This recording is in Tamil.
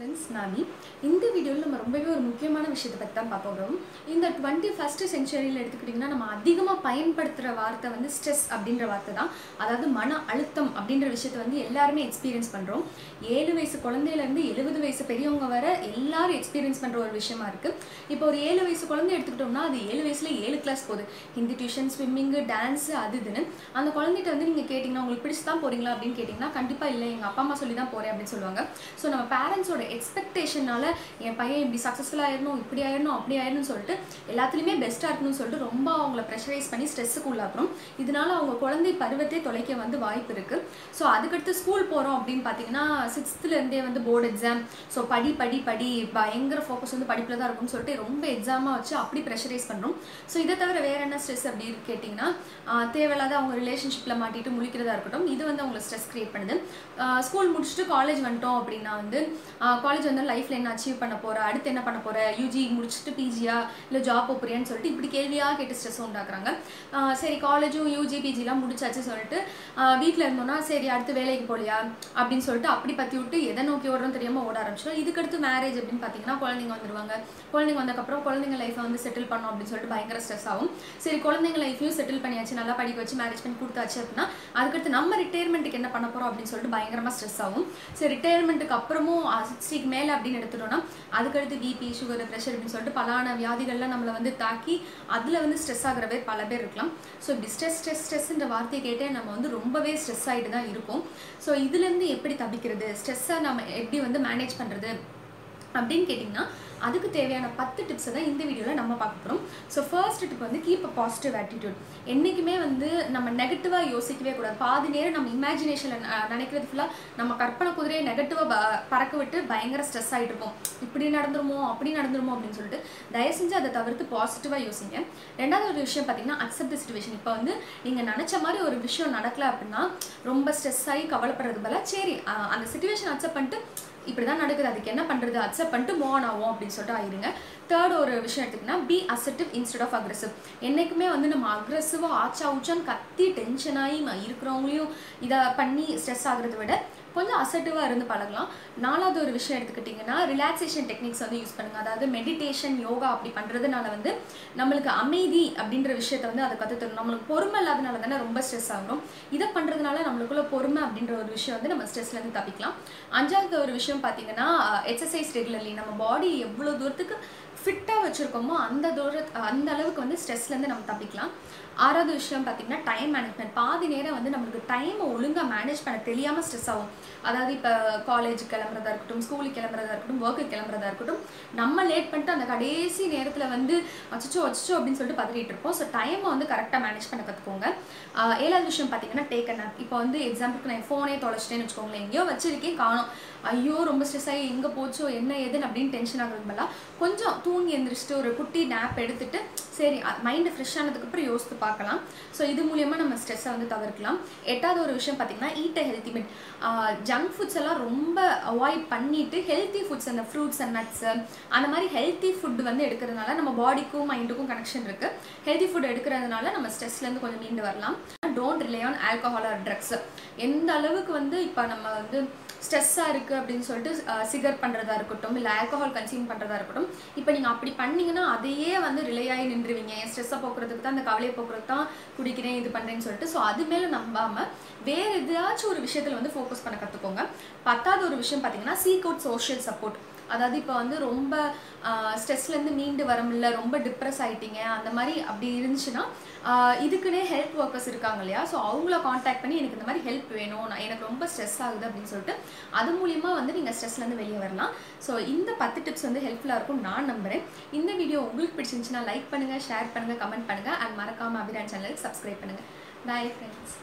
ஃப்ரெண்ட்ஸ் நானி இந்த வீடியோவில் நம்ம ரொம்பவே ஒரு முக்கியமான விஷயத்தை பற்றி தான் பார்க்க போகிறோம் இந்த டுவெண்ட்டி ஃபஸ்ட்டு செஞ்சுரியில் எடுத்துக்கிட்டிங்கன்னா நம்ம அதிகமாக பயன்படுத்துகிற வார்த்தை வந்து ஸ்ட்ரெஸ் அப்படின்ற வார்த்தை தான். அதாவது மன அழுத்தம் அப்படின்ற விஷயத்தை வந்து எல்லாருமே எக்ஸ்பீரியன்ஸ் பண்ணுறோம் ஏழு வயசு குழந்தையிலேருந்து எழுபது வயசு பெரியவங்க வர எல்லாரும் எக்ஸ்பீரியன்ஸ் பண்ணுற ஒரு விஷயமா இருக்குது இப்போ ஒரு ஏழு வயசு குழந்தை எடுத்துக்கிட்டோம்னா அது ஏழு வயசில் ஏழு கிளாஸ் போகுது. ஹிந்தி டியூஷன் ஸ்விம்மிங்கு டான்ஸு அது இதுன்னு. அந்த குழந்தைகிட்ட வந்து நீங்கள் கேட்டிங்கன்னா உங்களுக்கு பிடிச்சி தான் போகிறீங்களா அப்படின்னு கேட்டிங்கன்னா கண்டிப்பாக இல்லை. எங்கள் அப்பா அம்மா சொல்லி தான் போகிறேன் அப்படின்னு சொல்லுவாங்க. ஸோ நம்ம பேரண்ட்ஸோட எக்ஸ்பெக்டேஷனால என் பையன் இப்படி சக்ஸஸ்ஃபுல் ஆயிடணும் இப்படி ஆயிடணும் அப்படி ஆயிடணும்னு சொல்லிட்டு எல்லாத்துலேயுமே பெஸ்ட்டாக இருக்கணும்னு சொல்லிட்டு ரொம்ப அவங்கள ப்ரெஷரைஸ் பண்ணி ஸ்ட்ரெஸ்ஸுக்கு உள்ளாக்குறோம். இதனால அவங்க குழந்தை பருவத்தை தொலைக்க வந்து வாய்ப்பு இருக்குது ஸோ அதுக்கடுத்து ஸ்கூல் போகிறோம் அப்படின்னு பார்த்தீங்கன்னா சிக்ஸ்த்துலேருந்தே வந்து போர்டு எக்ஸாம் ஸோ படி படி படி பயங்கர ஃபோக்கஸ் வந்து படிப்பில் தான் இருக்கும்னு சொல்லிட்டு ரொம்ப எக்ஸாமாக வச்சு அப்படி ப்ரெஷரைஸ் பண்ணுறோம் ஸோ இதை தவிர வேறு என்ன ஸ்ட்ரெஸ் அப்படின்னு கேட்டிங்கன்னா தேவையில்லாத அவங்க ரிலேஷன்ஷிப்பில் மாட்டிட்டு முழிக்கிறதா இருக்கட்டும் இது வந்து அவங்களை ஸ்ட்ரெஸ் கிரியேட் பண்ணுது. ஸ்கூல் முடிச்சுட்டு காலேஜ் வந்துட்டோம் அப்படின்னா வந்து காலேஜ் வந்து லைஃப்பில் என்ன அச்சீவ் பண்ண போகிற அடுத்து என்ன பண்ண போகிற யூஜி முடிச்சுட்டு பிஜியா இல்லை ஜாப் போறியான்னு சொல்லிட்டு இப்படி கேள்வியாக கேட்டு ஸ்ட்ரெஸ் உண்டாக்குறாங்க. சரி காலேஜும் யூஜி பிஜிலாம் முடிச்சாச்சு சொல்லிட்டு வீட்டில் இருந்தோம்னா சரி அடுத்து வேலைக்கு போகலையா அப்படின்னு சொல்லிட்டு அப்படி பற்றி விட்டு எதை நோக்கி ஓடுறோம் தெரியாமல் ஓட ஆரம்பிச்சிடும் இதுக்கடுத்து மேரேஜ் அப்படின்னு பார்த்தீங்கன்னா குழந்தைங்க வந்துருவாங்க. குழந்தைங்க வந்தக்கப்புறம் குழந்தைங்க லைஃப்பை வந்து செட்டில் பண்ணோம் அப்படின்னு சொல்லிட்டு பயங்கர ஸ்ட்ரெஸ் ஆகும். சரி குழந்தைங்க லைஃப்பையும் செட்டில் பண்ணியாச்சு. நல்லா படிக்க வச்சு மேரேஜ் பண்ணி கொடுத்தாச்சு அப்படின்னா அதுக்கடுத்து நம்ம ரிட்டையர்மெண்ட்டுக்கு என்ன பண்ண போகிறோம் அப்படின்னு சொல்லிட்டு பயங்கரமாக ஸ்ட்ரெஸ் ஆகும். சரி ரிட்டையர்மெண்ட்டுக்கு அப்புறமும் சிக்ஸ்டிக்கு மேலே அப்படின்னு எடுத்துட்டோம்னா அதுக்கடுத்து பிபி சுகர் ப்ரெஷர் அப்படின்னு சொல்லிட்டு பலான வியாதிகள்லாம் நம்மளை வந்து தாக்கி அதில் வந்து ஸ்ட்ரெஸ் ஆகிற பேர் பல பேர் இருக்கலாம். ஸோ இப்படி ஸ்ட்ரெஸ் ஸ்ட்ரெஸ் ஸ்ட்ரெஸ்ன்ற வார்த்தையை கேட்டே நம்ம வந்து ரொம்பவே ஸ்ட்ரெஸ் ஆகிட்டு தான் இருக்கும் ஸோ இதுலேருந்து எப்படி தப்பிக்கிறது? ஸ்ட்ரெஸ்ஸை நம்ம எப்படி வந்து மேனேஜ் பண்ணுறது அப்படின்னு கேட்டிங்கன்னா அதுக்கு தேவையான பத்து டிப்ஸை தான் இந்த வீடியோவில் நம்ம பார்க்க போகிறோம் ஸோ ஃபர்ஸ்ட் டிப் வந்து கீப் அ பாசிட்டிவ் ஆட்டிடியூட் என்றைக்குமே வந்து நம்ம நெகட்டிவாக யோசிக்கவே கூடாது. பாதி நேரம் நம்ம இமேஜினேஷனில் நினைக்கிறது ஃபுல்லாக நம்ம கற்பனை குதிரையை நெகட்டிவாக பறக்க விட்டு பயங்கர ஸ்ட்ரெஸ் ஆகிட்டு இருப்போம். இப்படி நடந்துருமோ அப்படி நடந்துருமோ அப்படின்னு சொல்லிட்டு தயவு செஞ்சு அதை தவிர்த்து பாசிட்டிவாக யோசிங்க. ரெண்டாவது ஒரு விஷயம் பார்த்தீங்கன்னா அக்செப்ட் தி சுச்சுவேஷன் இப்போ வந்து நீங்கள் நினச்ச மாதிரி ஒரு விஷயம் நடக்கல அப்படின்னா ரொம்ப ஸ்ட்ரெஸ் ஆகி கவலைப்படுறது பதிலாக சரி அந்த சுச்சுவேஷன் அக்செப்ட் பண்ணிட்டு இப்படி தான் நடக்குது. அதுக்கு என்ன பண்ணுறது அக்செப்ட் பண்ணிட்டு மோன் ஆகும் அப்படின்னு சொல்லிட்டு ஆயிருங்க. தேர்ட் ஒரு விஷயம் எடுத்துக்கிட்டா be assertive instead of aggressive என்றைக்குமே வந்து நம்ம அக்ரெசிவாக ஆச்சா ஊச்சான்னு கத்தி டென்ஷன் ஆகி இருக்கிறவங்களையும் இதை பண்ணி ஸ்ட்ரெஸ் ஆகுறத விட கொஞ்சம் அசட்டிவாக இருந்து பழகலாம். நாலாவது ஒரு விஷயம் எடுத்துக்கிட்டிங்கன்னா ரிலாக்ஸேஷன் டெக்னிக்ஸ் வந்து யூஸ் பண்ணுங்கள் அதாவது மெடிடேஷன் யோகா அப்படி பண்ணுறதுனால வந்து நம்மளுக்கு அமைதி அப்படின்ற விஷயத்த வந்து அதை கற்றுத்தரும் நம்மளுக்கு பொறுமை இல்லாதனால தானே ரொம்ப ஸ்ட்ரெஸ் ஆகும் இதை பண்ணுறதுனால நம்மளுக்குள்ள பொறுமை அப்படின்ற ஒரு விஷயம் வந்து நம்ம ஸ்ட்ரெஸ்லேருந்து தப்பிக்கலாம். அஞ்சாவது ஒரு விஷயம் பார்த்தீங்கன்னா எக்ஸசைஸ் ரெகுலர்லி நம்ம பாடி எவ்வளோ தூரத்துக்கு ஃபிட்டாக வச்சுருக்கோமோ அந்த தூர அந்த அளவுக்கு வந்து ஸ்ட்ரெஸ்லேருந்து நம்ம தப்பிக்கலாம். ஆறாவது விஷயம் பார்த்தீங்கன்னா டைம் மேனேஜ்மெண்ட் பாதி நேரம் வந்து நம்மளுக்கு டைமை ஒழுங்காக மேனேஜ் பண்ண தெரியாமல் ஸ்ட்ரெஸ் ஆகும். அதாவது இப்போ காலேஜ் கிளம்புறதா இருக்கட்டும் ஸ்கூலுக்கு கிளம்புறதா இருக்கட்டும் ஒர்க்கு கிளம்புறதா இருக்கட்டும் நம்ம லேட் பண்ணிட்டு அந்த கடைசி நேரத்தில் வந்து அச்சோ அச்சோ அப்படின்னு சொல்லிட்டு பதறிட்டு இருப்போம். ஸோ டைமை வந்து கரெக்டாக மேனேஜ் பண்ண கற்றுக்கோங்க ஏழாவது விஷயம் பார்த்தீங்கன்னா டேக் அ இப்போ வந்து எக்ஸாம்பிளுக்கு நான் ஃபோனே தொலைச்சிட்டேன்னு வச்சுக்கோங்களேன். எங்கேயோ வச்சிருக்கேன் காணும். ஐயோ ரொம்ப ஸ்ட்ரெஸ் ஆகி எங்கே போச்சோ என்ன ஏதுன்னு அப்படின்னு டென்ஷன் ஆகுறது பதிலாக கொஞ்சம் தூங்கி எந்திரிச்சிட்டு ஒரு குட்டி நேப் எடுத்துட்டு சரி மைண்டு ஃப்ரெஷ் ஆனதுக்கப்புறம் யோசித்து பார்க்கலாம். ஸோ இது மூலியமாக நம்ம ஸ்ட்ரெஸ்ஸை வந்து தவிர்க்கலாம். எட்டாவது ஒரு விஷயம் பார்த்தீங்கன்னா ஈட்ட ஹெல்த்தி மீட் ஜங்க் ஃபுட்ஸ் எல்லாம் ரொம்ப அவாய்ட் பண்ணிட்டு ஹெல்த்தி ஃபுட்ஸ் அந்த ஃப்ரூட்ஸ் அண்ட் நட்ஸு அந்த மாதிரி ஹெல்த்தி ஃபுட் வந்து எடுக்கிறதுனால நம்ம பாடிக்கும் மைண்டுக்கும் கனெக்ஷன் இருக்குது ஹெல்த்தி ஃபுட் எடுக்கிறதுனால நம்ம ஸ்ட்ரெஸ்லேருந்து கொஞ்சம் மீண்டு வரலாம். Don't rely on alcohol or drugs எந்த அளவுக்கு வந்து இப்போ நம்ம வந்து ஸ்ட்ரெஸ்ஸாக இருக்குது அப்படின்னு சொல்லிட்டு சிகர் பண்ணுறதா இருக்கட்டும் இல்லை ஆல்கஹால் கன்சியூம் பண்ணுறதா இருக்கட்டும் இப்போ நீங்கள் அப்படி பண்ணீங்கன்னா அதையே வந்து ரிலே ஆகி நின்றுவீங்க. என் ஸ்ட்ரெஸ்ஸை போக்குறதுக்கு தான் அந்த கவலையை போக்குறது தான் குடிக்கிறேன் இது பண்ணுறேன்னு சொல்லிட்டு. ஸோ அது மேலே நம்பாமல் வேறு எதாச்சும் ஒரு விஷயத்தில் வந்து ஃபோக்கஸ் பண்ண கற்றுக்கோங்க பத்தாவது ஒரு விஷயம் பார்த்தீங்கன்னா சீக் அவுட் சோஷியல் சப்போர்ட் அதாவது இப்போ வந்து ரொம்ப ஸ்ட்ரெஸ்லேருந்து மீண்டு வர முடியல ரொம்ப டிப்ரெஸ் ஆகிட்டீங்க அந்த மாதிரி அப்படி இருந்துச்சுன்னா இதுக்குன்னே ஹெல்ப் ஒர்க்கர்ஸ் இருக்காங்க இல்லையா? ஸோ அவங்கள காண்டாக்ட் பண்ணி எனக்கு இந்த மாதிரி ஹெல்ப் வேணும் நான் எனக்கு ரொம்ப ஸ்ட்ரெஸ் ஆகுது அப்படின்னு சொல்லிட்டு அது மூலியமாக வந்து நீங்கள் ஸ்ட்ரெஸ்லேருந்து வெளியே வரலாம். ஸோ இந்த பத்து டிப்ஸ் வந்து ஹெல்ப்ஃபுல்லாக இருக்கும் நான் நம்புகிறேன் இந்த வீடியோ உங்களுக்கு பிடிச்சிருந்துச்சுன்னா லைக் பண்ணுங்கள் ஷேர் பண்ணுங்கள் கமெண்ட் பண்ணுங்கள் அண்ட் மறக்காமல் அபிரான் சேனலுக்கு சப்ஸ்கிரைப் பண்ணுங்கள் பாய் ஃப்ரெண்ட்ஸ்